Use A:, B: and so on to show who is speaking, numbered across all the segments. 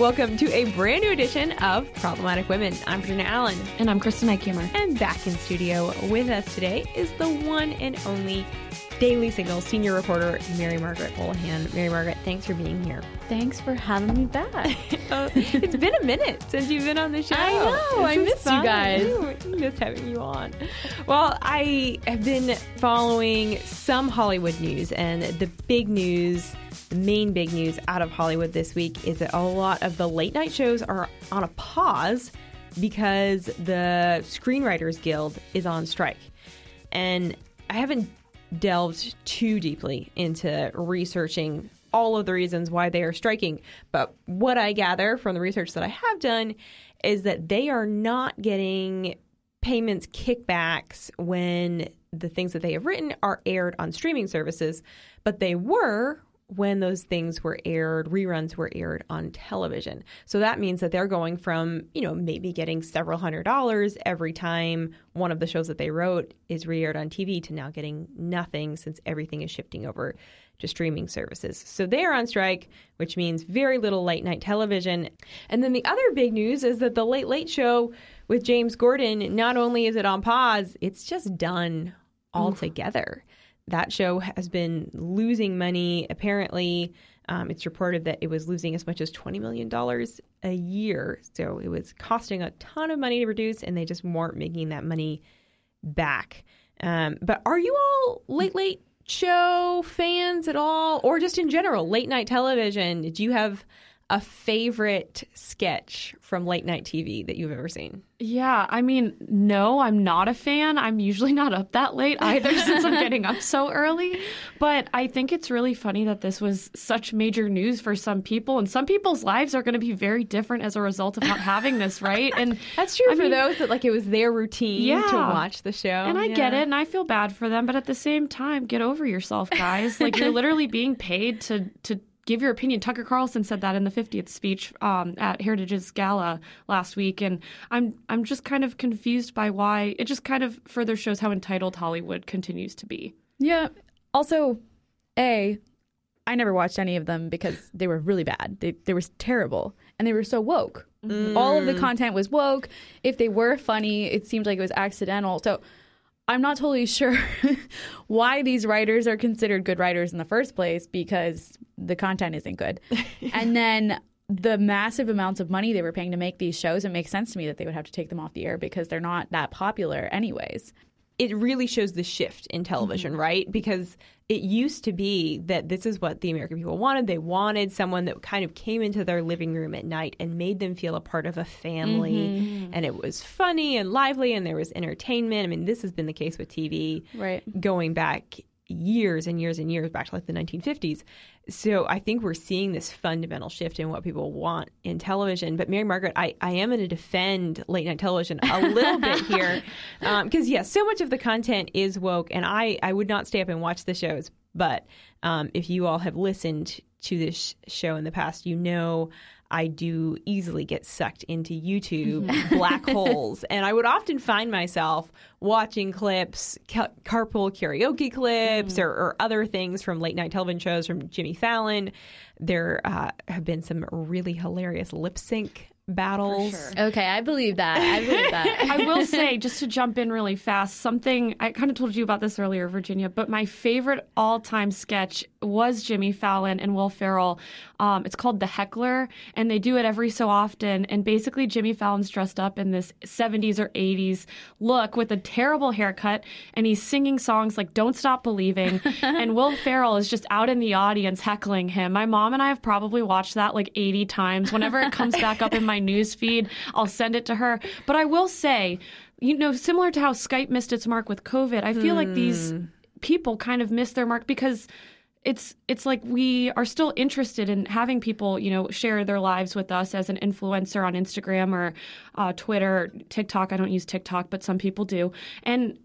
A: Welcome to a brand new edition of Problematic Women. I'm Virginia Allen.
B: And I'm Kristen Eichamer.
A: And back in studio with us today is the one and only Daily Signal senior reporter, Mary Margaret Olohan. Mary Margaret, thanks for being here.
B: Thanks for having me back.
A: uh, it's been a minute since you've been on the show.
B: I know. This I miss fun. you guys.
A: I miss having you on. Well, I have been following some Hollywood news, and the big news the main big news out of Hollywood this week is that a lot of the late night shows are on a pause because the Screenwriters Guild is on strike. And I haven't delved too deeply into researching all of the reasons why they are striking, but what I gather from the research that I have done is that they are not getting payments kickbacks when the things that they have written are aired on streaming services, but they were when those things were aired, reruns were aired on television. So that means that they're going from, you know, maybe getting several hundred dollars every time one of the shows that they wrote is re aired on TV to now getting nothing since everything is shifting over to streaming services. So they are on strike, which means very little late night television. And then the other big news is that the Late Late Show with James Corden, not only is it on pause, it's just done altogether that show has been losing money. Apparently, um, it's reported that it was losing as much as $20 million a year. So it was costing a ton of money to produce, and they just weren't making that money back. Um, but are you all late, late show fans at all? Or just in general, late night television? Did you have a favorite sketch from late night TV that you've ever seen?
B: Yeah, I mean, no, I'm not a fan. I'm usually not up that late either since I'm getting up so early. But I think it's really funny that this was such major news for some people, and some people's lives are going to be very different as a result of not having this, right? And
A: that's true I for mean, those that like it was their routine yeah, to watch the show.
B: And I
A: yeah.
B: get it, and I feel bad for them, but at the same time, get over yourself, guys. like you're literally being paid to to give your opinion. Tucker Carlson said that in the 50th speech um, at Heritage's gala last week, and I'm I'm just kind of confused by why it just kind of further shows how entitled Hollywood continues to be.
C: Yeah. Also, a I never watched any of them because they were really bad. They they were terrible and they were so woke. Mm. All of the content was woke. If they were funny, it seemed like it was accidental. So I'm not totally sure why these writers are considered good writers in the first place because the content isn't good. and then the massive amounts of money they were paying to make these shows, it makes sense to me that they would have to take them off the air because they're not that popular, anyways
A: it really shows the shift in television, mm-hmm. right? Because it used to be that this is what the American people wanted. They wanted someone that kind of came into their living room at night and made them feel a part of a family. Mm-hmm. And it was funny and lively and there was entertainment. I mean, this has been the case with TV
B: right.
A: going back years and years and years back to like the 1950s. So I think we're seeing this fundamental shift in what people want in television. But Mary Margaret, I, I am going to defend late night television a little bit here. Because, um, yes, so much of the content is woke, and I, I would not stay up and watch the shows. But um, if you all have listened to this show in the past, you know I do easily get sucked into YouTube mm-hmm. black holes. And I would often find myself watching clips, ca- carpool karaoke clips, mm. or, or, other things from late night television shows from Jimmy Fallon. There uh, have been some really hilarious lip sync battles.
C: Sure. Okay, I believe that. I believe that.
B: I will say, just to jump in really fast, something I kind of told you about this earlier, Virginia, but my favorite all time sketch was Jimmy Fallon and Will Ferrell. Um, it's called The Heckler, and they do it every so often. And basically, Jimmy Fallon's dressed up in this 70s or 80s look with a terrible haircut, and he's singing songs like Don't Stop Believing. and Will Ferrell is just out in the audience heckling him. My mom and I have probably watched that like 80 times. Whenever it comes back up in my news feed. I'll send it to her. But I will say, you know, similar to how Skype missed its mark with COVID, I feel like these hmm. people kind of missed their mark because it's it's like we are still interested in having people you know share their lives with us as an influencer on Instagram or uh, Twitter, TikTok. I don't use TikTok, but some people do, and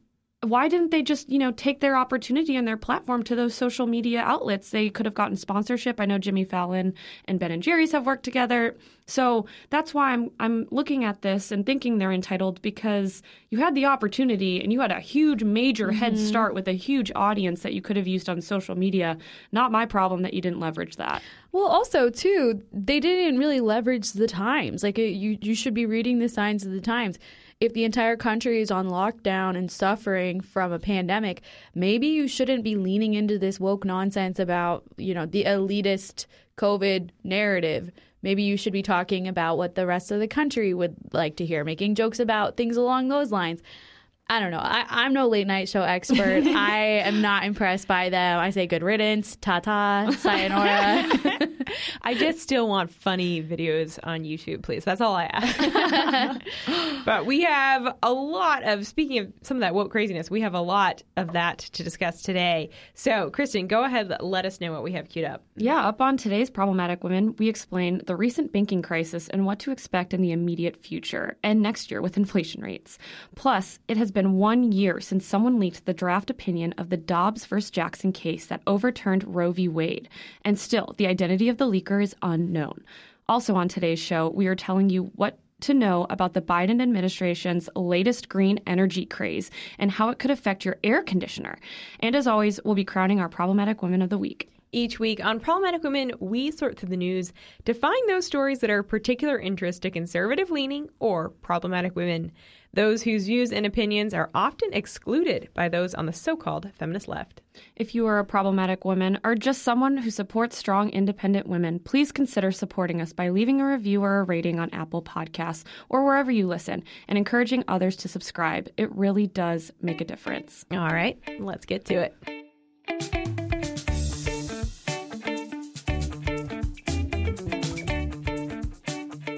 B: why didn't they just, you know, take their opportunity and their platform to those social media outlets? They could have gotten sponsorship. I know Jimmy Fallon and Ben and Jerry's have worked together. So that's why I'm I'm looking at this and thinking they're entitled because you had the opportunity and you had a huge major mm-hmm. head start with a huge audience that you could have used on social media. Not my problem that you didn't leverage that.
C: Well, also too, they didn't really leverage the times. Like you you should be reading the signs of the times if the entire country is on lockdown and suffering from a pandemic, maybe you shouldn't be leaning into this woke nonsense about, you know, the elitist COVID narrative. Maybe you should be talking about what the rest of the country would like to hear, making jokes about things along those lines. I don't know. I, am no late night show expert. I am not impressed by them. I say good riddance, ta ta, sayonara.
A: I just still want funny videos on YouTube, please. That's all I ask. but we have a lot of, speaking of some of that woke craziness, we have a lot of that to discuss today. So, Kristen, go ahead, let us know what we have queued up.
B: Yeah, up on today's Problematic Women, we explain the recent banking crisis and what to expect in the immediate future and next year with inflation rates. Plus, it has been one year since someone leaked the draft opinion of the Dobbs v. Jackson case that overturned Roe v. Wade. And still, the identity of the leaker is unknown. Also, on today's show, we are telling you what to know about the Biden administration's latest green energy craze and how it could affect your air conditioner. And as always, we'll be crowning our problematic women of the week.
A: Each week on Problematic Women, we sort through the news to find those stories that are of particular interest to conservative leaning or problematic women, those whose views and opinions are often excluded by those on the so called feminist left.
B: If you are a problematic woman or just someone who supports strong, independent women, please consider supporting us by leaving a review or a rating on Apple Podcasts or wherever you listen and encouraging others to subscribe. It really does make a difference.
A: All right, let's get to it.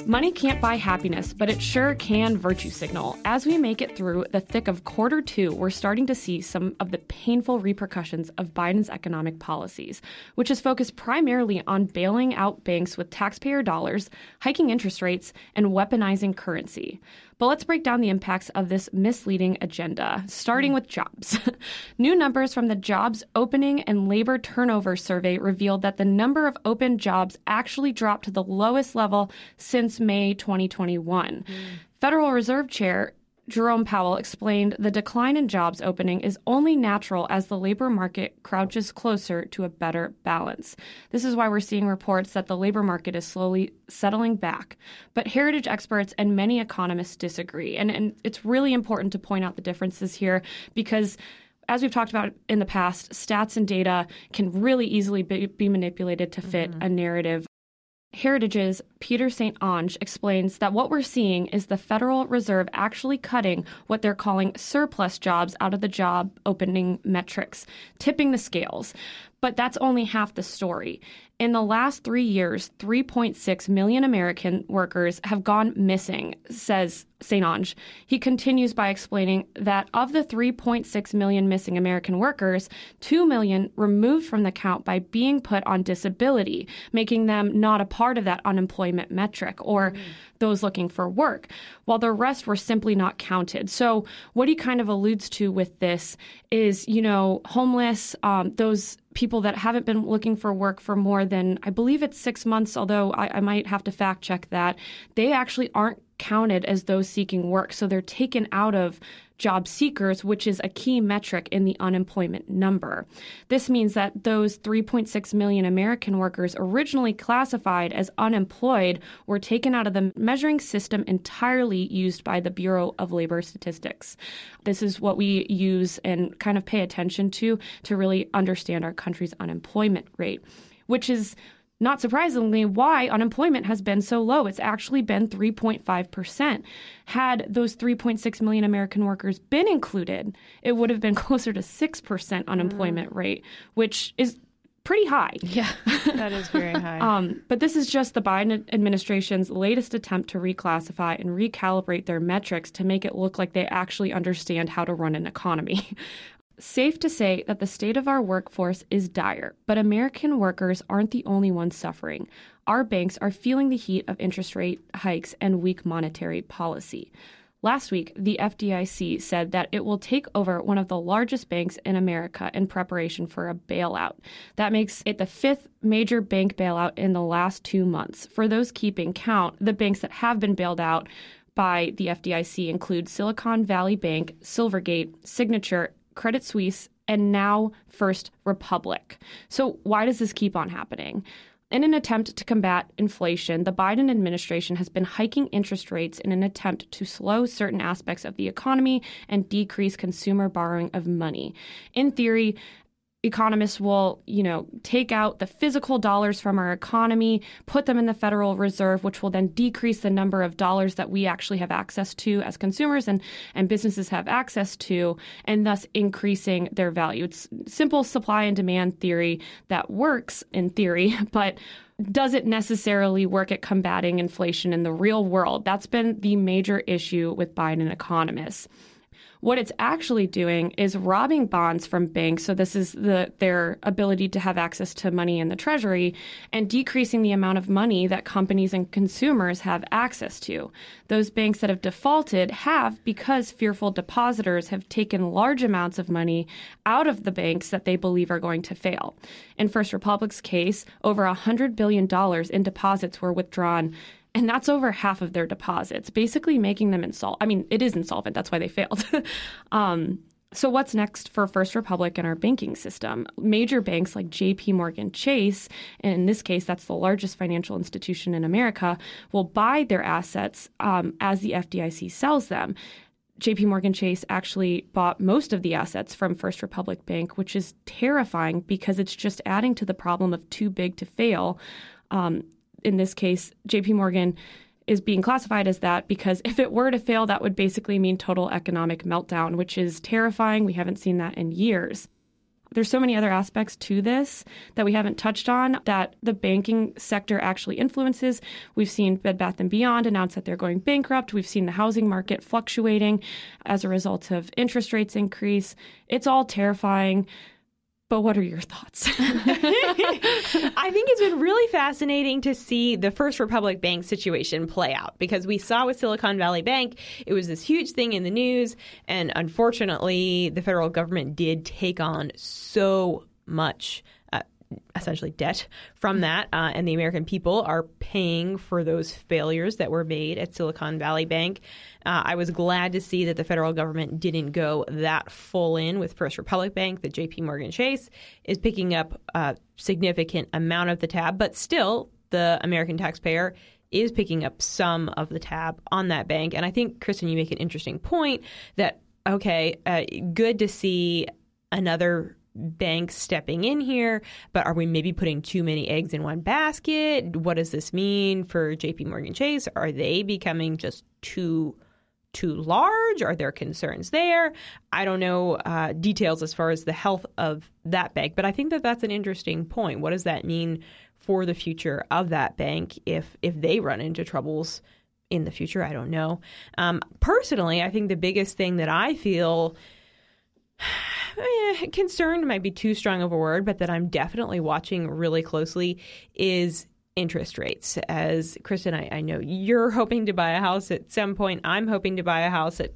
B: Money can't buy happiness, but it sure can virtue signal. As we make it through the thick of quarter two, we're starting to see some of the painful repercussions of Biden's economic policies, which is focused primarily on bailing out banks with taxpayer dollars, hiking interest rates, and weaponizing currency. But let's break down the impacts of this misleading agenda, starting with jobs. New numbers from the Jobs Opening and Labor Turnover Survey revealed that the number of open jobs actually dropped to the lowest level since May 2021. Mm. Federal Reserve Chair Jerome Powell explained the decline in jobs opening is only natural as the labor market crouches closer to a better balance. This is why we're seeing reports that the labor market is slowly settling back. But heritage experts and many economists disagree. And, and it's really important to point out the differences here because as we've talked about in the past, stats and data can really easily be, be manipulated to fit mm-hmm. a narrative Heritage's Peter St. Onge explains that what we're seeing is the Federal Reserve actually cutting what they're calling surplus jobs out of the job opening metrics, tipping the scales. But that's only half the story. In the last three years, 3.6 million American workers have gone missing, says St. Onge. He continues by explaining that of the 3.6 million missing American workers, 2 million removed from the count by being put on disability, making them not a part of that unemployment metric or mm. those looking for work, while the rest were simply not counted. So, what he kind of alludes to with this is, you know, homeless, um, those people that haven't been looking for work for more than, I believe it's six months, although I, I might have to fact check that, they actually aren't counted as those seeking work. So they're taken out of job seekers, which is a key metric in the unemployment number. This means that those 3.6 million American workers originally classified as unemployed were taken out of the measuring system entirely used by the Bureau of Labor Statistics. This is what we use and kind of pay attention to to really understand our country's unemployment rate, which is not surprisingly, why unemployment has been so low. It's actually been 3.5%. Had those 3.6 million American workers been included, it would have been closer to 6% unemployment mm. rate, which is pretty high.
A: Yeah, that is very high. um,
B: but this is just the Biden administration's latest attempt to reclassify and recalibrate their metrics to make it look like they actually understand how to run an economy. Safe to say that the state of our workforce is dire, but American workers aren't the only ones suffering. Our banks are feeling the heat of interest rate hikes and weak monetary policy. Last week, the FDIC said that it will take over one of the largest banks in America in preparation for a bailout. That makes it the fifth major bank bailout in the last two months. For those keeping count, the banks that have been bailed out by the FDIC include Silicon Valley Bank, Silvergate, Signature, Credit Suisse, and now First Republic. So, why does this keep on happening? In an attempt to combat inflation, the Biden administration has been hiking interest rates in an attempt to slow certain aspects of the economy and decrease consumer borrowing of money. In theory, economists will, you know, take out the physical dollars from our economy, put them in the Federal Reserve, which will then decrease the number of dollars that we actually have access to as consumers and, and businesses have access to, and thus increasing their value. It's simple supply and demand theory that works in theory, but does it necessarily work at combating inflation in the real world? That's been the major issue with Biden economists. What it's actually doing is robbing bonds from banks. So this is the their ability to have access to money in the treasury and decreasing the amount of money that companies and consumers have access to. Those banks that have defaulted have because fearful depositors have taken large amounts of money out of the banks that they believe are going to fail. In First Republic's case, over $100 billion in deposits were withdrawn and that's over half of their deposits, basically making them insolvent. I mean, it is insolvent. That's why they failed. um, so, what's next for First Republic and our banking system? Major banks like JP Morgan Chase, and in this case, that's the largest financial institution in America, will buy their assets um, as the FDIC sells them. JP Morgan Chase actually bought most of the assets from First Republic Bank, which is terrifying because it's just adding to the problem of too big to fail. Um, in this case, JP Morgan is being classified as that because if it were to fail, that would basically mean total economic meltdown, which is terrifying. We haven't seen that in years. There's so many other aspects to this that we haven't touched on that the banking sector actually influences. We've seen Bed Bath and Beyond announce that they're going bankrupt. We've seen the housing market fluctuating as a result of interest rates increase. It's all terrifying. But what are your thoughts?
A: I think it's been really fascinating to see the First Republic Bank situation play out because we saw with Silicon Valley Bank, it was this huge thing in the news. And unfortunately, the federal government did take on so much essentially debt from that, uh, and the American people are paying for those failures that were made at Silicon Valley Bank. Uh, I was glad to see that the federal government didn't go that full in with First Republic Bank. That J.P. Morgan Chase is picking up a significant amount of the tab, but still, the American taxpayer is picking up some of the tab on that bank. And I think, Kristen, you make an interesting point that okay, uh, good to see another banks stepping in here, but are we maybe putting too many eggs in one basket? What does this mean for JP Morgan Chase? Are they becoming just too too large? Are there concerns there? I don't know uh, details as far as the health of that bank, but I think that that's an interesting point. What does that mean for the future of that bank if if they run into troubles in the future? I don't know. Um, personally, I think the biggest thing that I feel eh, concerned might be too strong of a word, but that I'm definitely watching really closely is interest rates. As Kristen, I, I know you're hoping to buy a house at some point. I'm hoping to buy a house at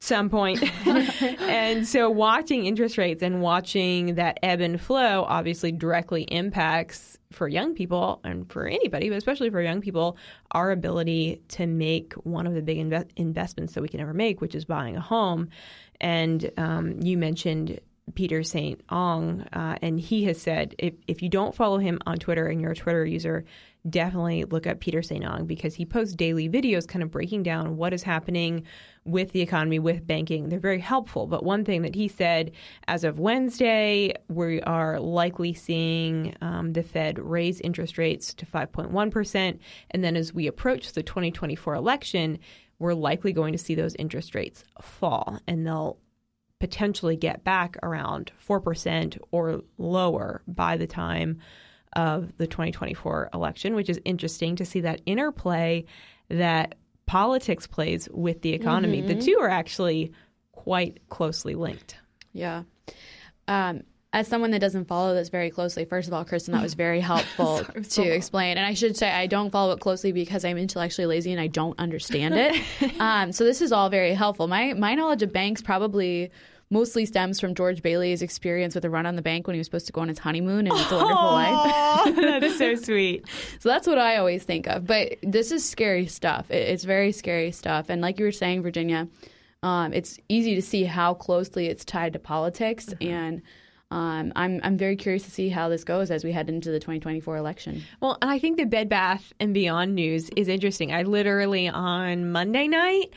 A: some point. and so watching interest rates and watching that ebb and flow obviously directly impacts for young people and for anybody, but especially for young people, our ability to make one of the big inve- investments that we can ever make, which is buying a home. And um, you mentioned Peter St. Onge, uh, and he has said if, if you don't follow him on Twitter and you're a Twitter user, definitely look up Peter St. Onge because he posts daily videos kind of breaking down what is happening with the economy, with banking. They're very helpful. But one thing that he said as of Wednesday, we are likely seeing um, the Fed raise interest rates to 5.1%. And then as we approach the 2024 election, we're likely going to see those interest rates fall and they'll potentially get back around 4% or lower by the time of the 2024 election, which is interesting to see that interplay that politics plays with the economy. Mm-hmm. The two are actually quite closely linked.
C: Yeah. Um, as someone that doesn't follow this very closely, first of all, Kristen, that was very helpful to explain. And I should say I don't follow it closely because I'm intellectually lazy and I don't understand it. um, so this is all very helpful. My my knowledge of banks probably mostly stems from George Bailey's experience with a run on the bank when he was supposed to go on his honeymoon and It's a Wonderful Life.
A: that's so sweet.
C: So that's what I always think of. But this is scary stuff. It's very scary stuff. And like you were saying, Virginia, um, it's easy to see how closely it's tied to politics. And um, I'm I'm very curious to see how this goes as we head into the 2024 election.
A: Well, and I think the Bed Bath and Beyond news is interesting. I literally on Monday night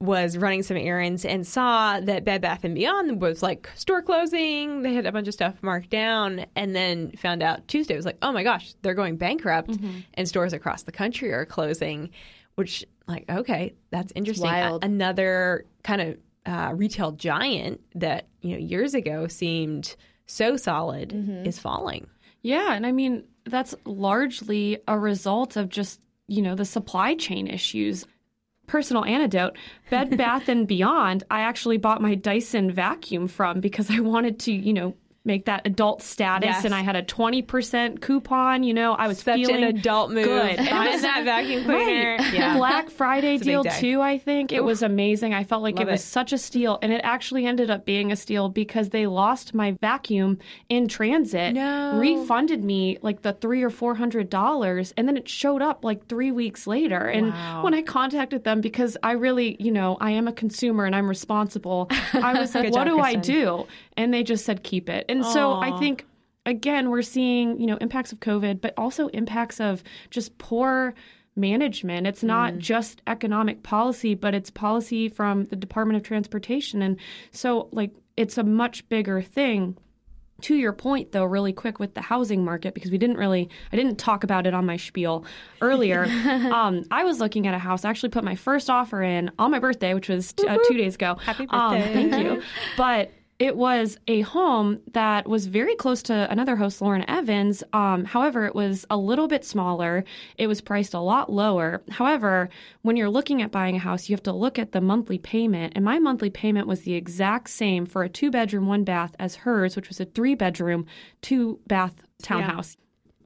A: was running some errands and saw that Bed Bath and Beyond was like store closing. They had a bunch of stuff marked down, and then found out Tuesday was like, oh my gosh, they're going bankrupt, and stores across the country are closing. Which, like, okay, that's interesting. A- another kind of uh, retail giant that you know years ago seemed so solid is falling.
B: Yeah, and I mean that's largely a result of just, you know, the supply chain issues. Personal anecdote, Bed Bath and Beyond, I actually bought my Dyson vacuum from because I wanted to, you know, make that adult status
A: Yes.
B: and I had a 20% coupon, you know, I was
A: Such
B: feeling
A: an adult move.
B: good.
A: Buying that vacuum cleaner.
B: Right.
A: Yeah.
B: Black Friday
A: It's a big
B: deal too, I think. It was amazing. I felt like
A: Love
B: it was
A: it.
B: such a steal. And it actually ended up being a steal because they lost my vacuum in transit.
A: No.
B: Refunded me like the three or four hundred dollars. And then it showed up like three weeks later. And
A: Wow.
B: when I contacted them, because I really, you know, I am a consumer and I'm responsible, I was like, what
A: job,
B: do I do? And they just said, keep it. And so I think again, we're seeing, you know, impacts of COVID, but also impacts of just poor management. It's not just economic policy, but it's policy from the Department of Transportation. And so, like, it's a much bigger thing. To your point, though, really quick with the housing market, because we didn't really, I didn't talk about it on my spiel earlier. um, I was looking at a house. I actually put my first offer in on my birthday, which was t- uh, two days ago.
A: Happy
B: Um,
A: birthday.
B: thank you. But it was a home that was very close to another host, Lauren Evans. Um, however, it was a little bit smaller. It was priced a lot lower. However, when you're looking at buying a house, you have to look at the monthly payment. And my monthly payment was the exact same for a two bedroom, one bath as hers, which was a three bedroom, two bath townhouse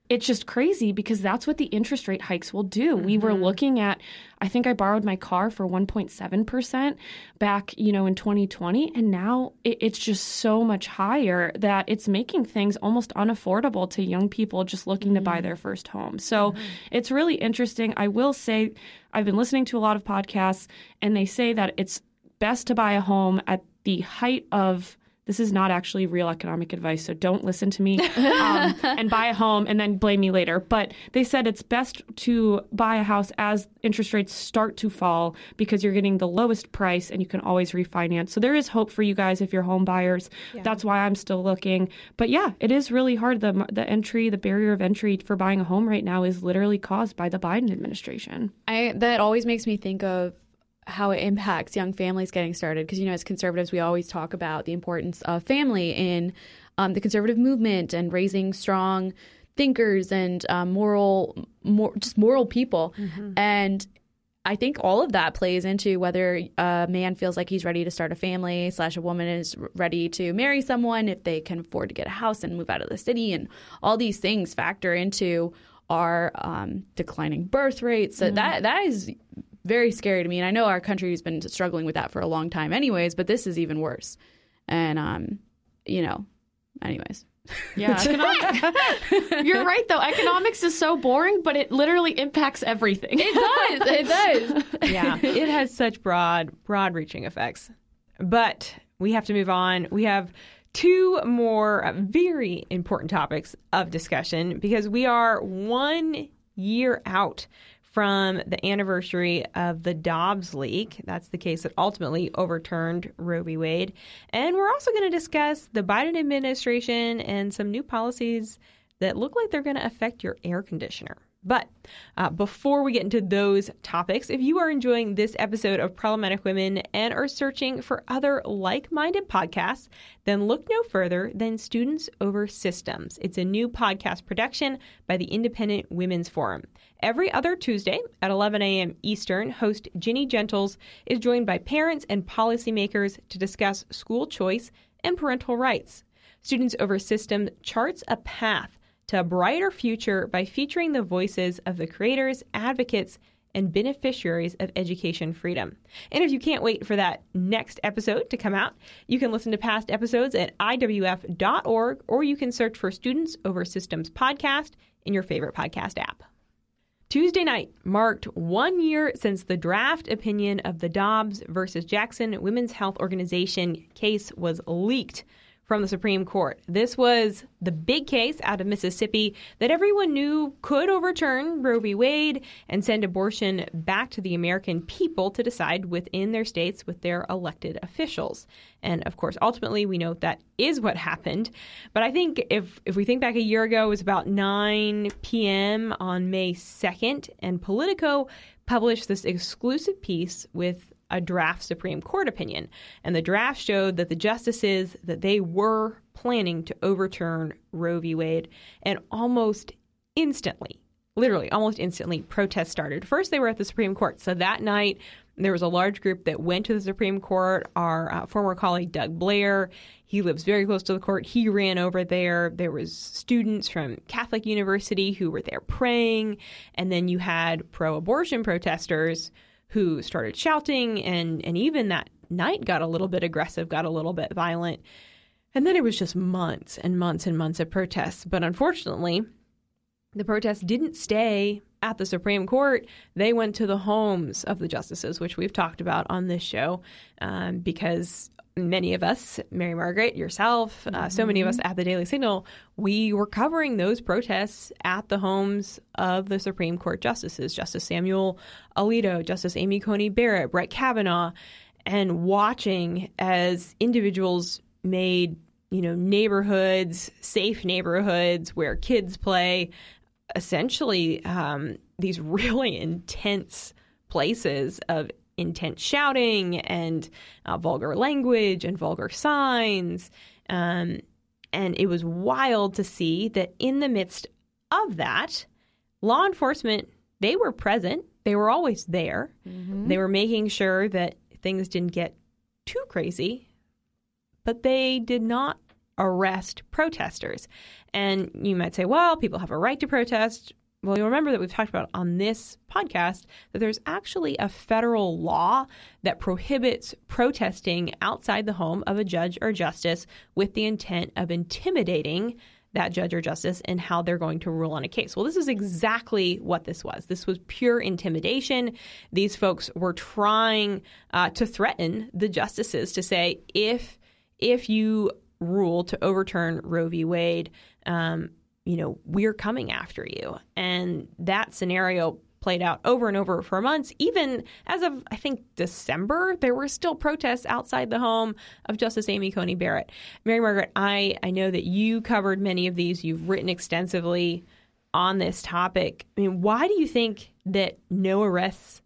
B: it's just crazy because that's what the interest rate hikes will do. We were mm-hmm. looking at, I think I borrowed my car for 1.7% back, you know, in 2020. And now it, it's just so much higher that it's making things almost unaffordable to young people just looking to buy mm. their first home. So mm-hmm. it's really interesting. I will say, I've been listening to a lot of podcasts and they say that it's best to buy a home at the height of this is not actually real economic advice, so don't listen to me um, and buy a home and then blame me later. But they said it's best to buy a house as interest rates start to fall because you're getting the lowest price and you can always refinance. So there is hope for you guys if you're home buyers. That's why I'm still looking. But yeah, it is really hard. The the entry, the barrier of entry for buying a home right now is literally caused by the Biden administration.
C: I that always makes me think of how it impacts young families getting started. Because you know as conservatives we always talk about the importance of family in um, the conservative movement and raising strong thinkers and um, moral more just moral people. And I think all of that plays into whether a man feels like he's ready to start a family slash a woman is ready to marry someone if they can afford to get a house and move out of the city and all these things factor into our um, declining birth rates. So that that is very scary to me. And I know our country has been struggling with that for a long time, anyways. But this is even worse. And um, you know, anyways.
B: Yeah, economic- you're right though. Economics is so boring, but it literally impacts everything.
C: It does. It does.
A: yeah, it has such broad, broad reaching effects. But we have to move on. We have two more very important topics of discussion because we are one year out from the anniversary of the Dobbs leak. That's the case that ultimately overturned Roe v. Wade. And we're also going to discuss the Biden administration and some new policies that look like they're going to affect your air conditioner. But uh, before we get into those topics, if you are enjoying this episode of Problematic Women and are searching for other like minded podcasts, then look no further than Students Over Systems. It's a new podcast production by the Independent Women's Forum. Every other Tuesday at 11 a.m. Eastern, host Ginny Gentles is joined by parents and policymakers to discuss school choice and parental rights. Students Over System charts a path to a brighter future by featuring the voices of the creators, advocates, and beneficiaries of education freedom. And if you can't wait for that next episode to come out, you can listen to past episodes at IWF.org or you can search for Students Over Systems podcast in your favorite podcast app. Tuesday night marked one year since the draft opinion of the Dobbs versus Jackson Women's Health Organization case was leaked from the Supreme Court. This was the big case out of Mississippi that everyone knew could overturn Roe v. Wade and send abortion back to the American people to decide within their states with their elected officials. And of course, ultimately, we know that is what happened. But I think if, if we think back a year ago, it was about 9 p.m. on May 2nd, and Politico published this exclusive piece with a draft Supreme Court opinion. And the draft showed that the justices that they were planning to overturn Roe v. Wade and almost instantly, literally almost instantly, protests started. First, they were at the Supreme Court. So that night, there was a large group that went to the Supreme Court. Our uh, former colleague Doug Blair, he lives very close to the court. He ran over there. There was students from Catholic University who were there praying, and then you had pro-abortion protesters who started shouting and and even that night got a little bit aggressive, got a little bit violent. And then it was just months and months and months of protests. But unfortunately, the protests didn't stay at the Supreme Court. They went to the homes of the justices, which we've talked about on this show, um, because many of us, Mary Margaret, yourself, uh, mm-hmm. so many of us at the Daily Signal, we were covering those protests at the homes of the Supreme Court justices, Justice Samuel Alito, Justice Amy Coney Barrett, Brett Kavanaugh, and watching as individuals made you know neighborhoods safe neighborhoods where kids play essentially um, these really intense places of intense shouting and uh, vulgar language and vulgar signs. Um, and it was wild to see that in the midst of that, law enforcement, they were present. They were always there. Mm-hmm. They were making sure that things didn't get too crazy, but they did not arrest protesters. And you might say, well, people have a right to protest. Well, you'll remember that we've talked about on this podcast that there's actually a federal law that prohibits protesting outside the home of a judge or justice with the intent of intimidating that judge or justice and how they're going to rule on a case. Well, this is exactly what this was. This was pure intimidation. These folks were trying uh, to threaten the justices to say, if if you rule to overturn Roe v. Wade, um, you know, we're coming after you. And that scenario played out over and over for months. Even as of, I think, December, there were still protests outside the home of Justice Amy Coney Barrett. Mary Margaret, I, I know that you covered many of these, you've written extensively on this topic. I mean, why do you think that no arrests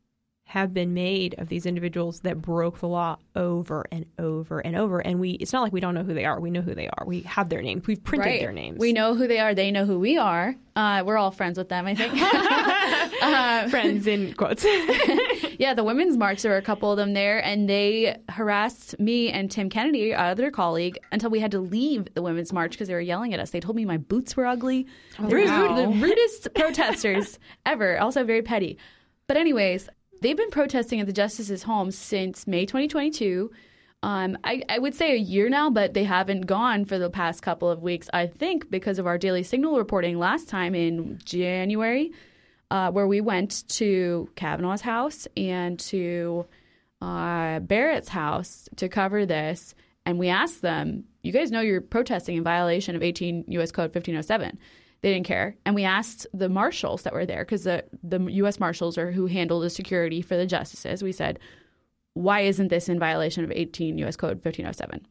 A: have been made of these individuals that broke the law over and over and over. And we it's not like we don't know who they are. We know who they are. We have their names. We've printed
C: right.
A: their names.
C: We know who they are. They know who we are. Uh, we're all friends with them, I think.
A: uh, friends in quotes.
C: yeah, the Women's March, there were a couple of them there, and they harassed me and Tim Kennedy, our other colleague, until we had to leave the Women's March because they were yelling at us. They told me my boots were ugly. Oh, they were wow. the rudest protesters ever, also very petty. But anyways, They've been protesting at the justices' home since May 2022. Um, I, I, would say a year now, but they haven't gone for the past couple of weeks, I think, because of our Daily Signal reporting last time in January, uh, where we went to Kavanaugh's house and to uh, Barrett's house to cover this. And we asked them, you guys know you're protesting in violation of 18 U.S. Code 1507. They didn't care. And we asked the marshals that were there, because the, the U.S. marshals are who handle the security for the justices. We said, why isn't this in violation of 18 U.S. Code 1507?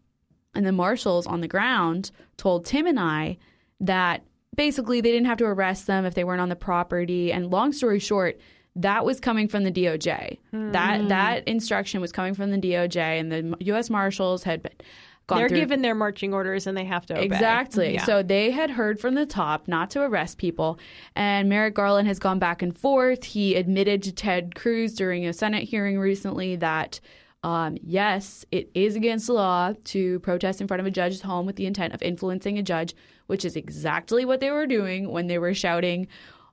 C: And the marshals on the ground told Tim and I that basically they didn't have to arrest them if they weren't on the property. And long story short, that was coming from the DOJ. Mm. That that instruction was coming from the DOJ, and the U.S. Marshals had
A: they're
C: through.
A: given their marching orders and they have to obey.
C: Exactly.
A: Yeah.
C: So they had heard from the top not to arrest people. And Merrick Garland has gone back and forth. He admitted to Ted Cruz during a Senate hearing recently that Um, yes, it is against the law to protest in front of a judge's home with the intent of influencing a judge, which is exactly what they were doing when they were shouting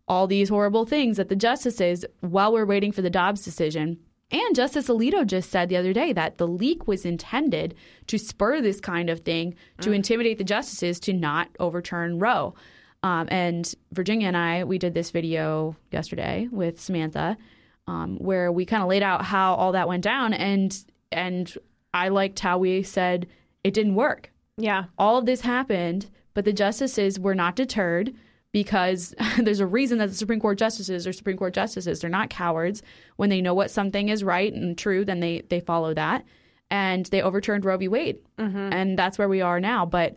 C: all these horrible things at the justices while we're waiting for the Dobbs decision. And Justice Alito just said the other day that the leak was intended to spur this kind of thing to intimidate the justices to not overturn Roe. Um, and Virginia and I, we did this video yesterday with Samantha, um, where we kind of laid out how all that went down, and and I liked how we said it didn't work.
A: Yeah.
C: All of this happened, but the justices were not deterred because there's a reason that the Supreme Court justices are Supreme Court justices. They're not cowards. When they know what something is right and true, then they they follow that. And they overturned Roe v. Wade, and that's where we are now. But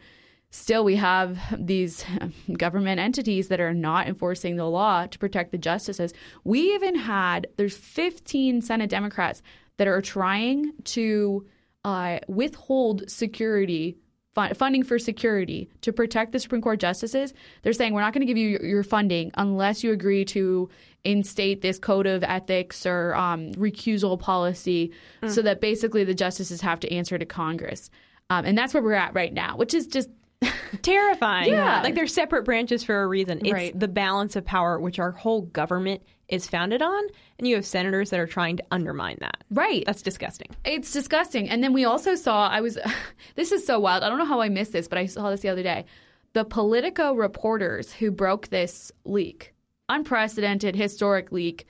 C: still, we have these government entities that are not enforcing the law to protect the justices. We even had there's 15 Senate Democrats that are trying to uh, withhold security fun- funding for security to protect the Supreme Court justices. They're saying we're not going to give you your, your funding unless you agree to instate this code of ethics or um, recusal policy, so that basically the justices have to answer to Congress. Um, and that's where we're at right now, which is just
A: Terrifying.
C: Yeah.
A: Like they're separate branches for a reason. It's
B: Right.
A: the balance of power, which our whole government is founded on. And you have senators that are trying to undermine that.
C: right.
A: That's disgusting.
C: It's disgusting. And then we also saw, I was, this is so wild. I don't know how I missed this, but I saw this the other day. The Politico reporters who broke this leak, unprecedented, historic leak.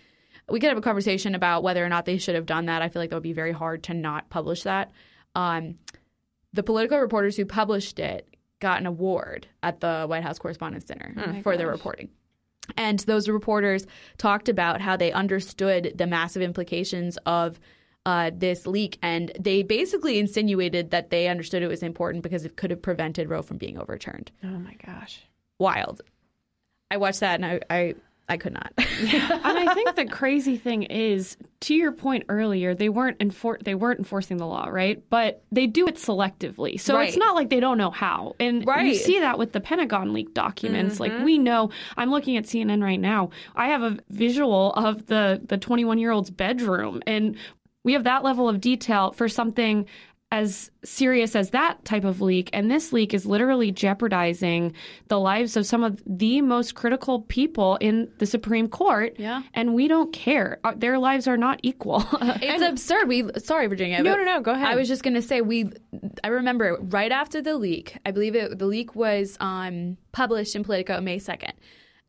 C: We could have a conversation about whether or not they should have done that. I feel like that would be very hard to not publish that. Um, the Politico reporters who published it got an award at the White House Correspondents' Dinner for their reporting. And those reporters talked about how they understood the massive implications of uh, this leak. And they basically insinuated that they understood it was important because it could have prevented Roe from being overturned.
A: Oh my gosh.
C: Wild. I watched that and I, I, I could not.
B: and I think the crazy thing is, to your point earlier, they weren't enfor- they weren't enforcing the law, right? But they do it selectively, so
C: Right.
B: it's not like they don't know how. And you see that with the Pentagon leaked documents. Like mm-hmm. we know, I'm looking at CNN right now. I have a visual of the the 21 year old's bedroom, and we have that level of detail for something as serious as that type of leak. And this leak is literally jeopardizing the lives of some of the most critical people in the Supreme Court.
C: Yeah.
B: And we don't care. Uh, Their lives are not equal.
C: It's absurd. We sorry, Virginia.
A: No, no, no, go ahead.
C: I was just gonna say we. I remember right after the leak. I believe it. The leak was um, published in Politico May second,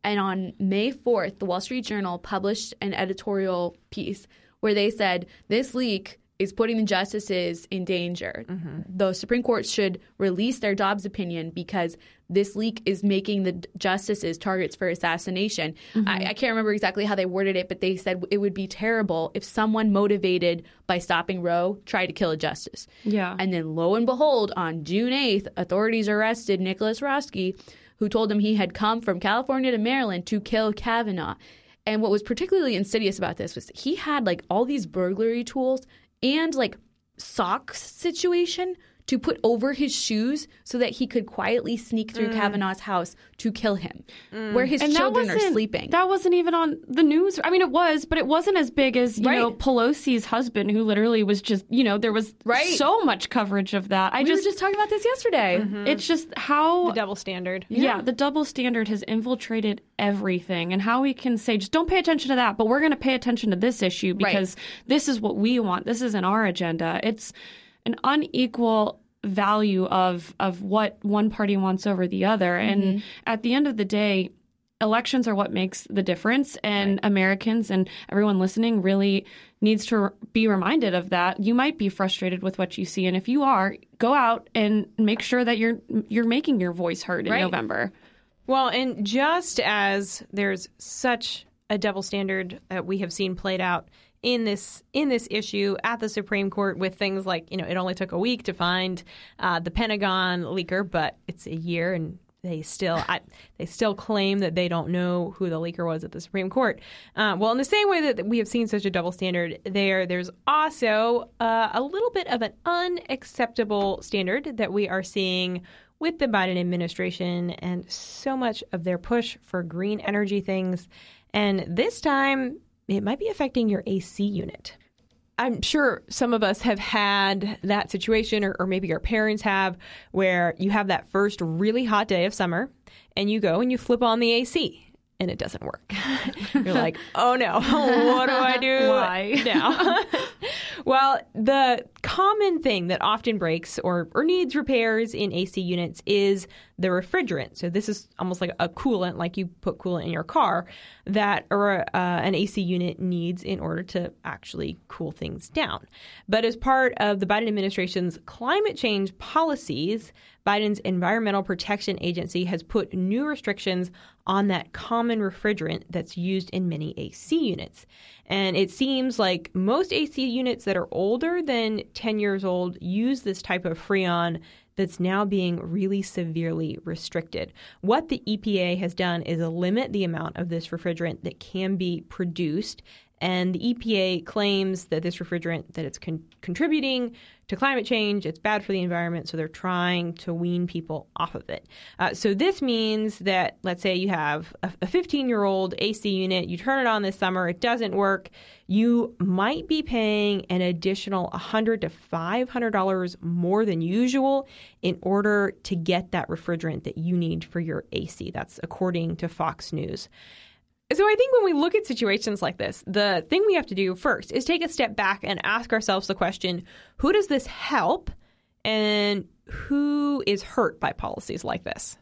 C: and on May fourth, the Wall Street Journal published an editorial piece where they said this leak is putting the justices in danger. Mm-hmm. The Supreme Court should release their Dobbs opinion because this leak is making the justices targets for assassination. Mm-hmm. I, I can't remember exactly how they worded it, but they said it would be terrible if someone motivated by stopping Roe tried to kill a justice.
B: Yeah.
C: And then lo and behold, on June 8th, authorities arrested Nicholas Roske, who told them he had come from California to Maryland to kill Kavanaugh. And what was particularly insidious about this was he had like all these burglary tools and like socks situation to put over his shoes so that he could quietly sneak through mm. Kavanaugh's house to kill him, mm. where his
B: and
C: children are sleeping.
B: That wasn't even on the news. I mean, it was, but it wasn't as big as you
C: Right.
B: know Pelosi's husband, who literally was just you know there was
C: Right.
B: so much coverage of that. I
C: we
B: just,
C: were just talking about this yesterday. Mm-hmm.
B: it's just how
A: The double standard.
B: yeah. the double standard has infiltrated everything, and how we can say just don't pay attention to that, but we're going to pay attention to this issue because this is what we want. This isn't our agenda. It's an unequal value of of what one party wants over the other, and mm-hmm. at the end of the day. Elections are what makes the difference, and Americans and everyone listening really needs to be reminded of that. You might be frustrated with what you see, and if you are, go out and make sure that you're you're making your voice heard in
C: Right.
B: November.
A: Well, and just as there's such a double standard that we have seen played out in this in this issue at the Supreme Court with things like you know it only took a week to find uh, the Pentagon leaker, but it's a year and they still I, they still claim that they don't know who the leaker was at the Supreme Court. Uh, well, in the same way that we have seen such a double standard there, there's also uh, a little bit of an unacceptable standard that we are seeing with the Biden administration and so much of their push for green energy things. And this time, it might be affecting your AC unit. I'm sure some of us have had that situation, or, or maybe our parents have, where you have that first really hot day of summer and you go and you flip on the AC and it doesn't work. You're like, oh no, what do I do
B: Why?
A: now? well, the common thing that often breaks or, or needs repairs in AC units is the refrigerant. So this is almost like a coolant, like you put coolant in your car, that or uh, an AC unit needs in order to actually cool things down. But as part of the Biden administration's climate change policies, Biden's Environmental Protection Agency has put new restrictions on that common refrigerant that's used in many AC units. And it seems like most AC units that are older than 10 years old use this type of freon that's now being really severely restricted. What the EPA has done is limit the amount of this refrigerant that can be produced and the EPA claims that this refrigerant that it's con- contributing to climate change, it's bad for the environment, so they're trying to wean people off of it. Uh, so this means that let's say you have a 15 year old AC unit, you turn it on this summer, it doesn't work, you might be paying an additional 100 to 500 dollars more than usual in order to get that refrigerant that you need for your AC. That's according to Fox News. So I think when we look at situations like this, the thing we have to do first is take a step back and ask ourselves the question, who does this help and who is hurt by policies like this?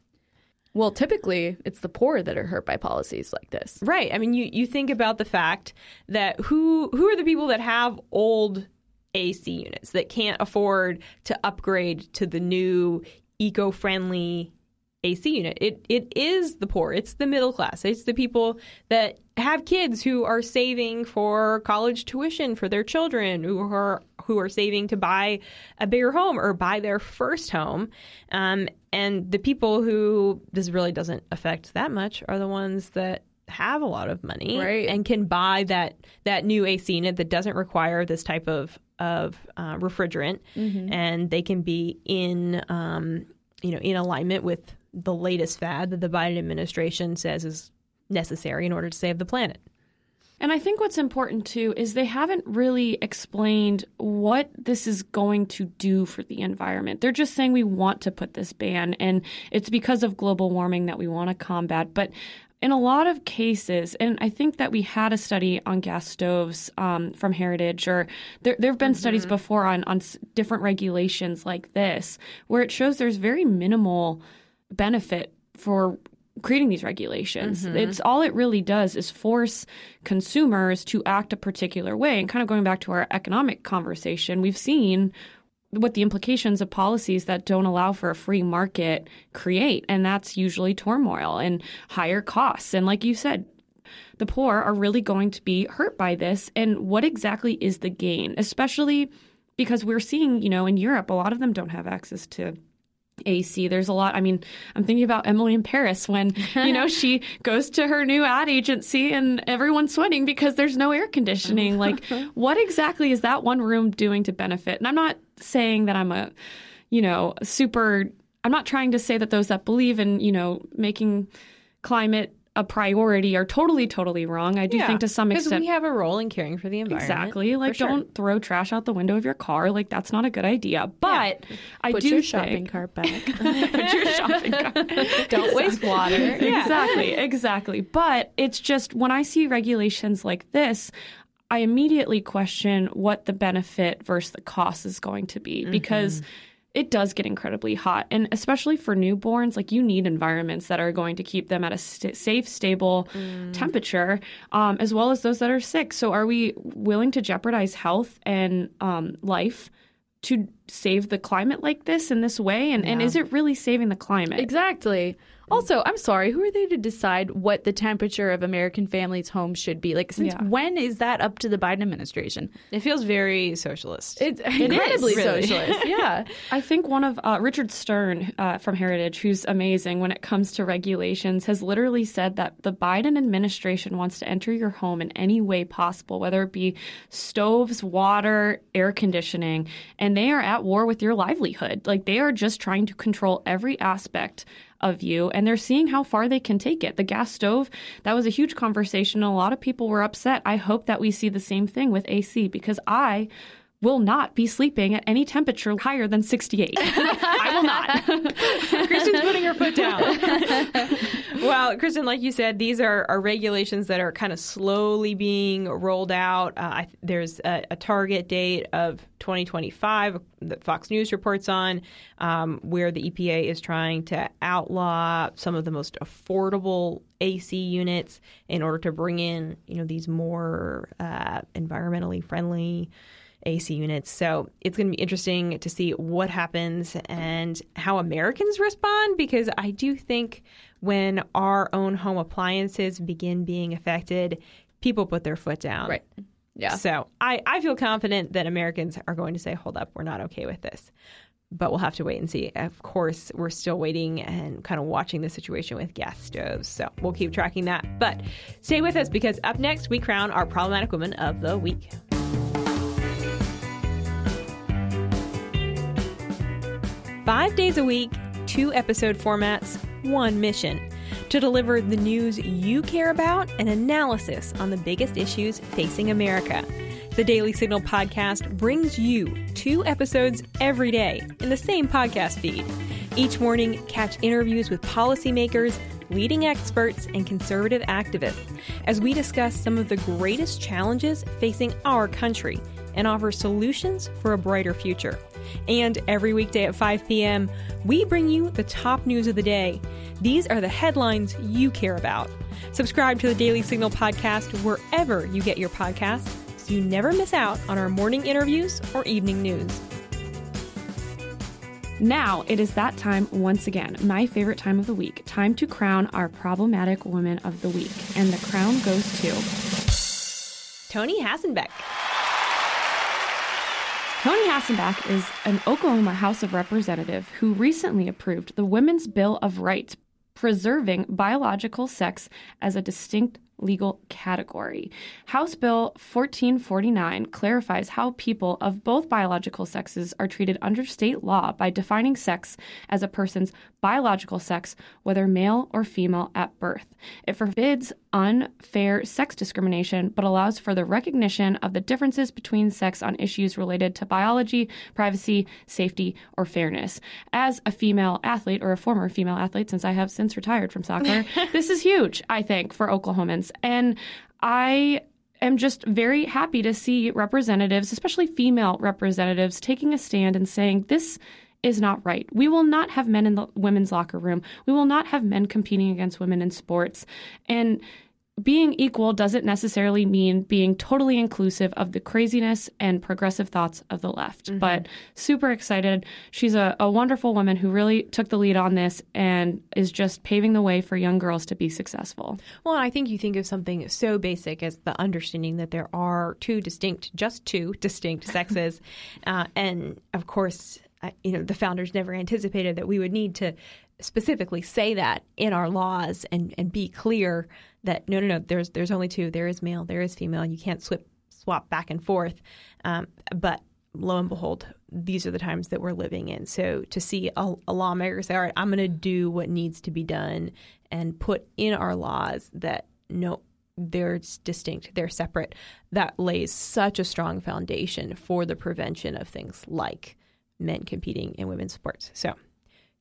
C: Well, typically it's the poor that are hurt by policies like this.
A: Right. I mean, you, you think about the fact that who who are the people that have old AC units that can't afford to upgrade to the new eco-friendly AC unit. It it is the poor. It's the middle class. It's the people that have kids who are saving for college tuition for their children, who are who are saving to buy a bigger home or buy their first home. Um, and the people who this really doesn't affect that much are the ones that have a lot of money
C: Right.
A: and can buy that that new AC unit that doesn't require this type of of uh, refrigerant, and they can be in um, you know in alignment with the latest fad that the Biden administration says is necessary in order to save the planet.
B: And I think what's important too is they haven't really explained what this is going to do for the environment. They're just saying we want to put this ban and it's because of global warming that we want to combat. But in a lot of cases, and I think that we had a study on gas stoves um, from Heritage, or there, there have been studies before on, on different regulations like this, where it shows there's very minimal benefit for creating these regulations. Mm-hmm. It's all it really does is force consumers to act a particular way. And kind of going back to our economic conversation, we've seen what the implications of policies that don't allow for a free market create. And that's usually turmoil and higher costs. And like you said, the poor are really going to be hurt by this. And what exactly is the gain? Especially because we're seeing, you know, in Europe, a lot of them don't have access to AC. There's a lot. I mean, I'm thinking about Emily in Paris when, you know, she goes to her new ad agency and everyone's sweating because there's no air conditioning. like, what exactly is that one room doing to benefit? And I'm not saying that I'm a, you know, super, I'm not trying to say that those that believe in, you know, making climate a priority are totally, totally wrong. I do think to some
A: because
B: extent.
A: we have a role in caring for the environment.
B: Exactly. Like,
A: sure.
B: don't throw trash out the window of your car. Like, that's not a good idea. But I
C: Put
B: do
C: your
B: think,
C: shopping cart back.
B: put your shopping cart.
A: Don't waste water.
B: Exactly, exactly. But it's just when I see regulations like this, I immediately question what the benefit versus the cost is going to be mm-hmm. because it does get incredibly hot. And especially for newborns, like you need environments that are going to keep them at a st- safe, stable temperature, um, as well as those that are sick. So are we willing to jeopardize health and um, life? To save the climate like this in this way, and, and is it really saving the climate?
C: Exactly. Also, I'm sorry, who are they to decide what the temperature of American families' homes should be? Like, since
B: Yeah.
C: when is that up to the Biden administration?
A: It feels very socialist.
C: It's incredibly
A: really.
C: socialist. Yeah.
B: I think one of uh, Richard Stern uh, from Heritage, who's amazing when it comes to regulations, has literally said that the Biden administration wants to enter your home in any way possible, whether it be stoves, water, air conditioning, and they are at at war with your livelihood. Like they are just trying to control every aspect of you and they're seeing how far they can take it. The gas stove, that was a huge conversation. A lot of people were upset. I hope that we see the same thing with AC because I will not be sleeping at any temperature higher than 68. I will not.
A: Kristen's putting her foot down. well, Kristen, like you said, these are, are regulations that are kind of slowly being rolled out. Uh, I, there's a, a, target date of 2025 that Fox News reports on, um, where the EPA is trying to outlaw some of the most affordable AC units in order to bring in, you know, these more uh, environmentally friendly AC units. So it's going to be interesting to see what happens and how Americans respond because I do think when our own home appliances begin being affected, people put their foot down.
C: Right. Yeah.
A: So I, I feel confident that Americans are going to say, hold up, we're not okay with this. But we'll have to wait and see. Of course, we're still waiting and kind of watching the situation with gas stoves. So we'll keep tracking that. But stay with us because up next, we crown our problematic woman of the week. Five days a week, two episode formats, one mission to deliver the news you care about and analysis on the biggest issues facing America. The Daily Signal podcast brings you two episodes every day in the same podcast feed. Each morning, catch interviews with policymakers, leading experts, and conservative activists as we discuss some of the greatest challenges facing our country and offer solutions for a brighter future. And every weekday at 5 p.m., we bring you the top news of the day. These are the headlines you care about. Subscribe to the Daily Signal podcast wherever you get your podcasts so you never miss out on our morning interviews or evening news.
B: Now it is that time once again, my favorite time of the week. Time to crown our problematic woman of the week. And the crown goes to
A: Toni Hasenbeck.
B: Toni Hasenbeck is an Oklahoma House of Representative who recently approved the Women's Bill of Rights, preserving biological sex as a distinct legal category. House Bill 1449 clarifies how people of both biological sexes are treated under state law by defining sex as a person's biological sex, whether male or female, at birth. It forbids unfair sex discrimination, but allows for the recognition of the differences between sex on issues related to biology, privacy, safety, or fairness. As a female athlete, or a former female athlete, since I have since retired from soccer, this is huge, I think, for Oklahomans. And I am just very happy to see representatives, especially female representatives, taking a stand and saying this is not right. We will not have men in the women's locker room. We will not have men competing against women in sports. And being equal doesn't necessarily mean being totally inclusive of the craziness and progressive thoughts of the left. Mm-hmm. But super excited. She's a, a, wonderful woman who really took the lead on this and is just paving the way for young girls to be successful.
A: Well, I think you think of something so basic as the understanding that there are two distinct, just two distinct sexes. uh, and of course, you know, the founders never anticipated that we would need to specifically say that in our laws and, and be clear that no, no, no, there's there's only two. There is male, there is female. You can't swip, swap back and forth. Um, but lo and behold, these are the times that we're living in. So to see a, a lawmaker say, all right, I'm going to do what needs to be done and put in our laws that no, they're distinct, they're separate, that lays such a strong foundation for the prevention of things like men competing in women's sports. So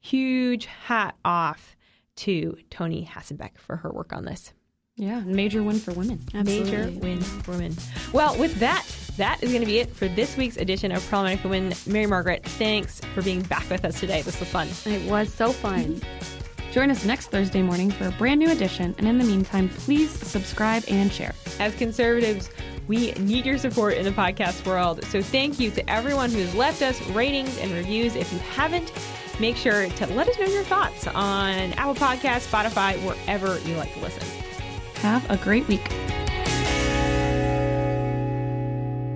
A: huge hat off to Toni Hasenbeck for her work on this.
B: Yeah, major win for women.
A: Absolutely. Major win for women. Well, with that, that is going to be it for this week's edition of Problematic Women. Mary Margaret, thanks for being back with us today. This was fun.
C: It was so fun.
B: Join us next Thursday morning for a brand new edition. And in the meantime, please subscribe and share.
A: As conservatives, we need your support in the podcast world. So thank you to everyone who's left us ratings and reviews. If you haven't, make sure to let us know your thoughts on Apple Podcasts, Spotify, wherever you like to listen.
B: Have a great week.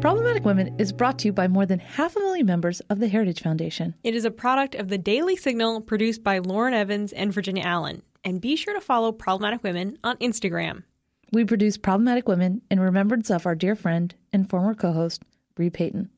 D: Problematic Women is brought to you by more than half a million members of the Heritage Foundation.
A: It is a product of the Daily Signal produced by Lauren Evans and Virginia Allen. And be sure to follow Problematic Women on Instagram.
D: We produce Problematic Women in remembrance of our dear friend and former co host, Bre Payton.